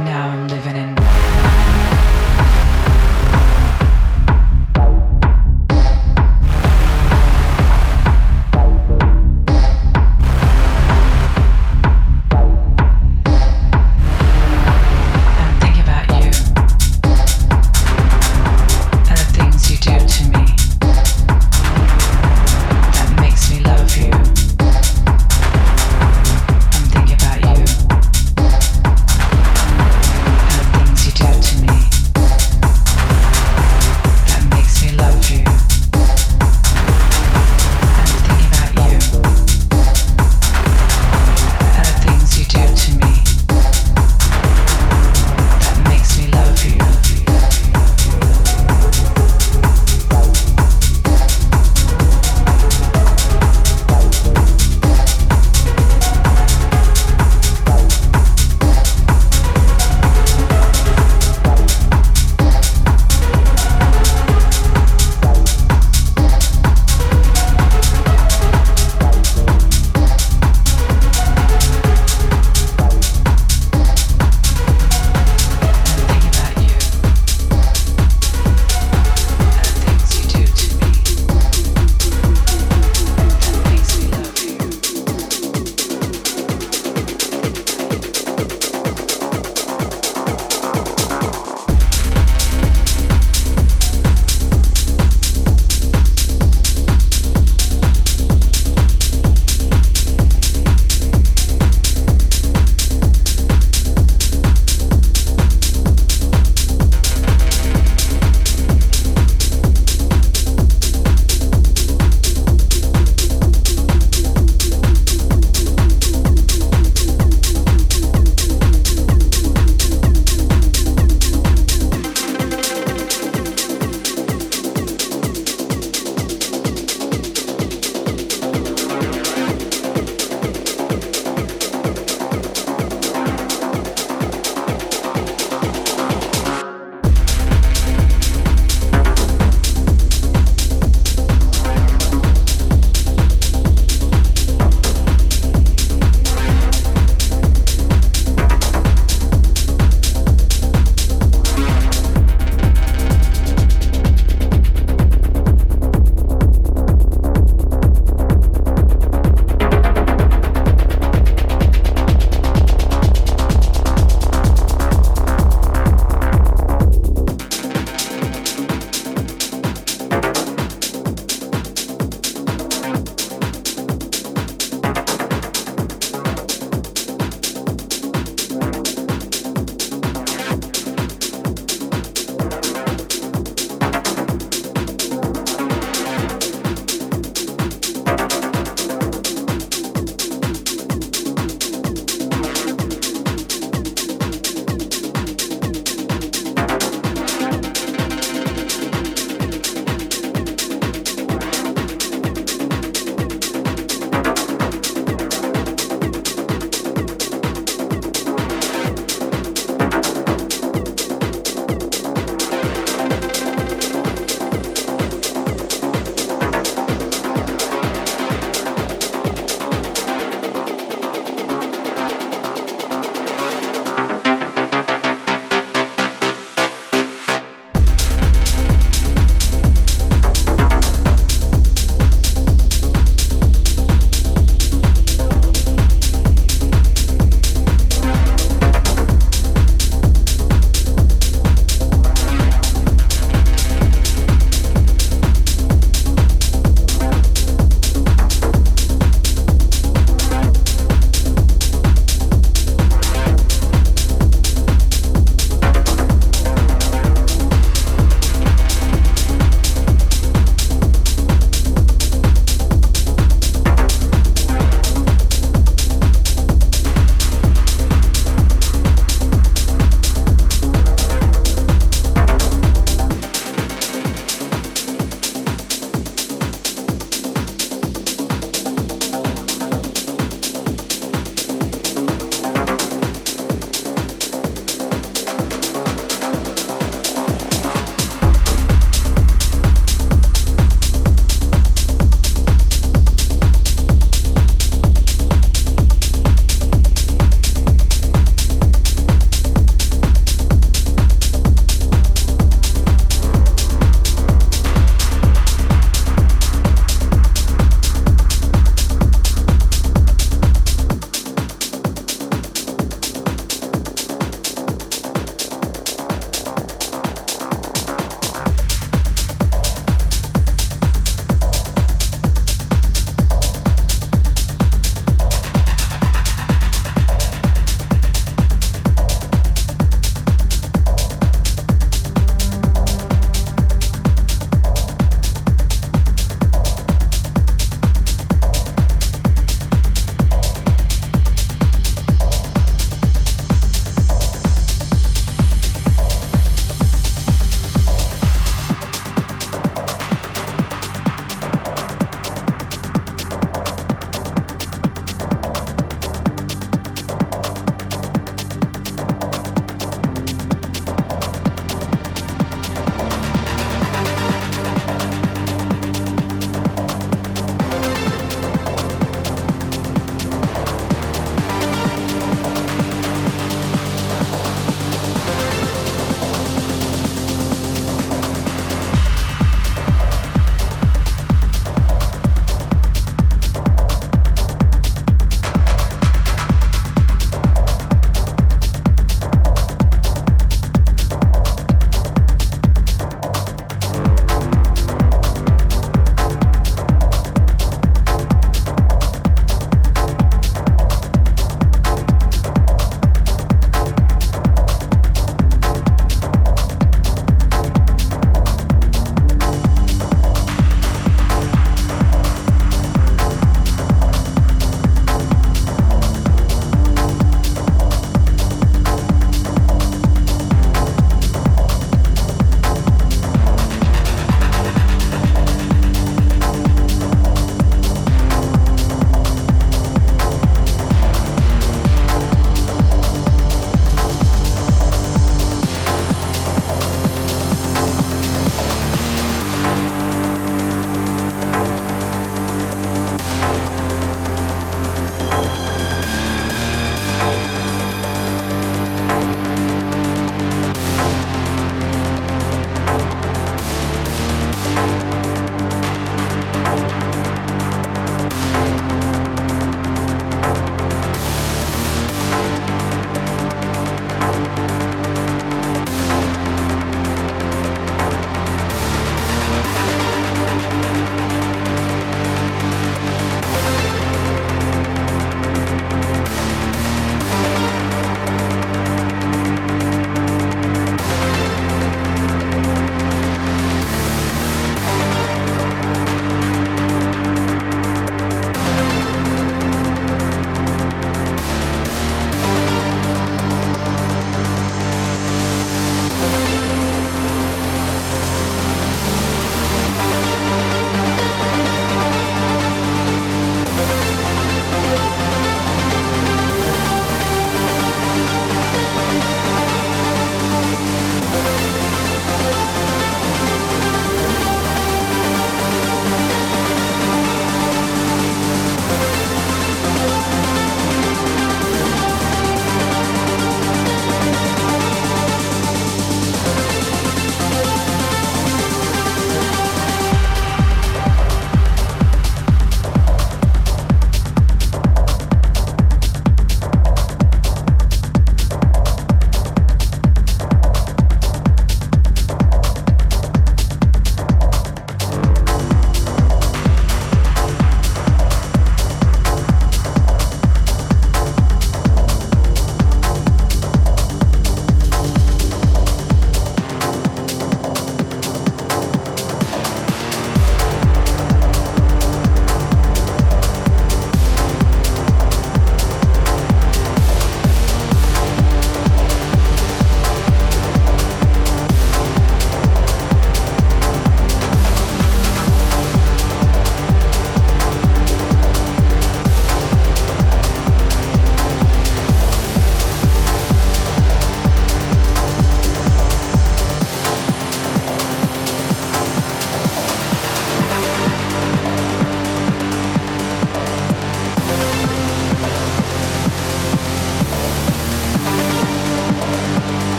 Now I'm living in.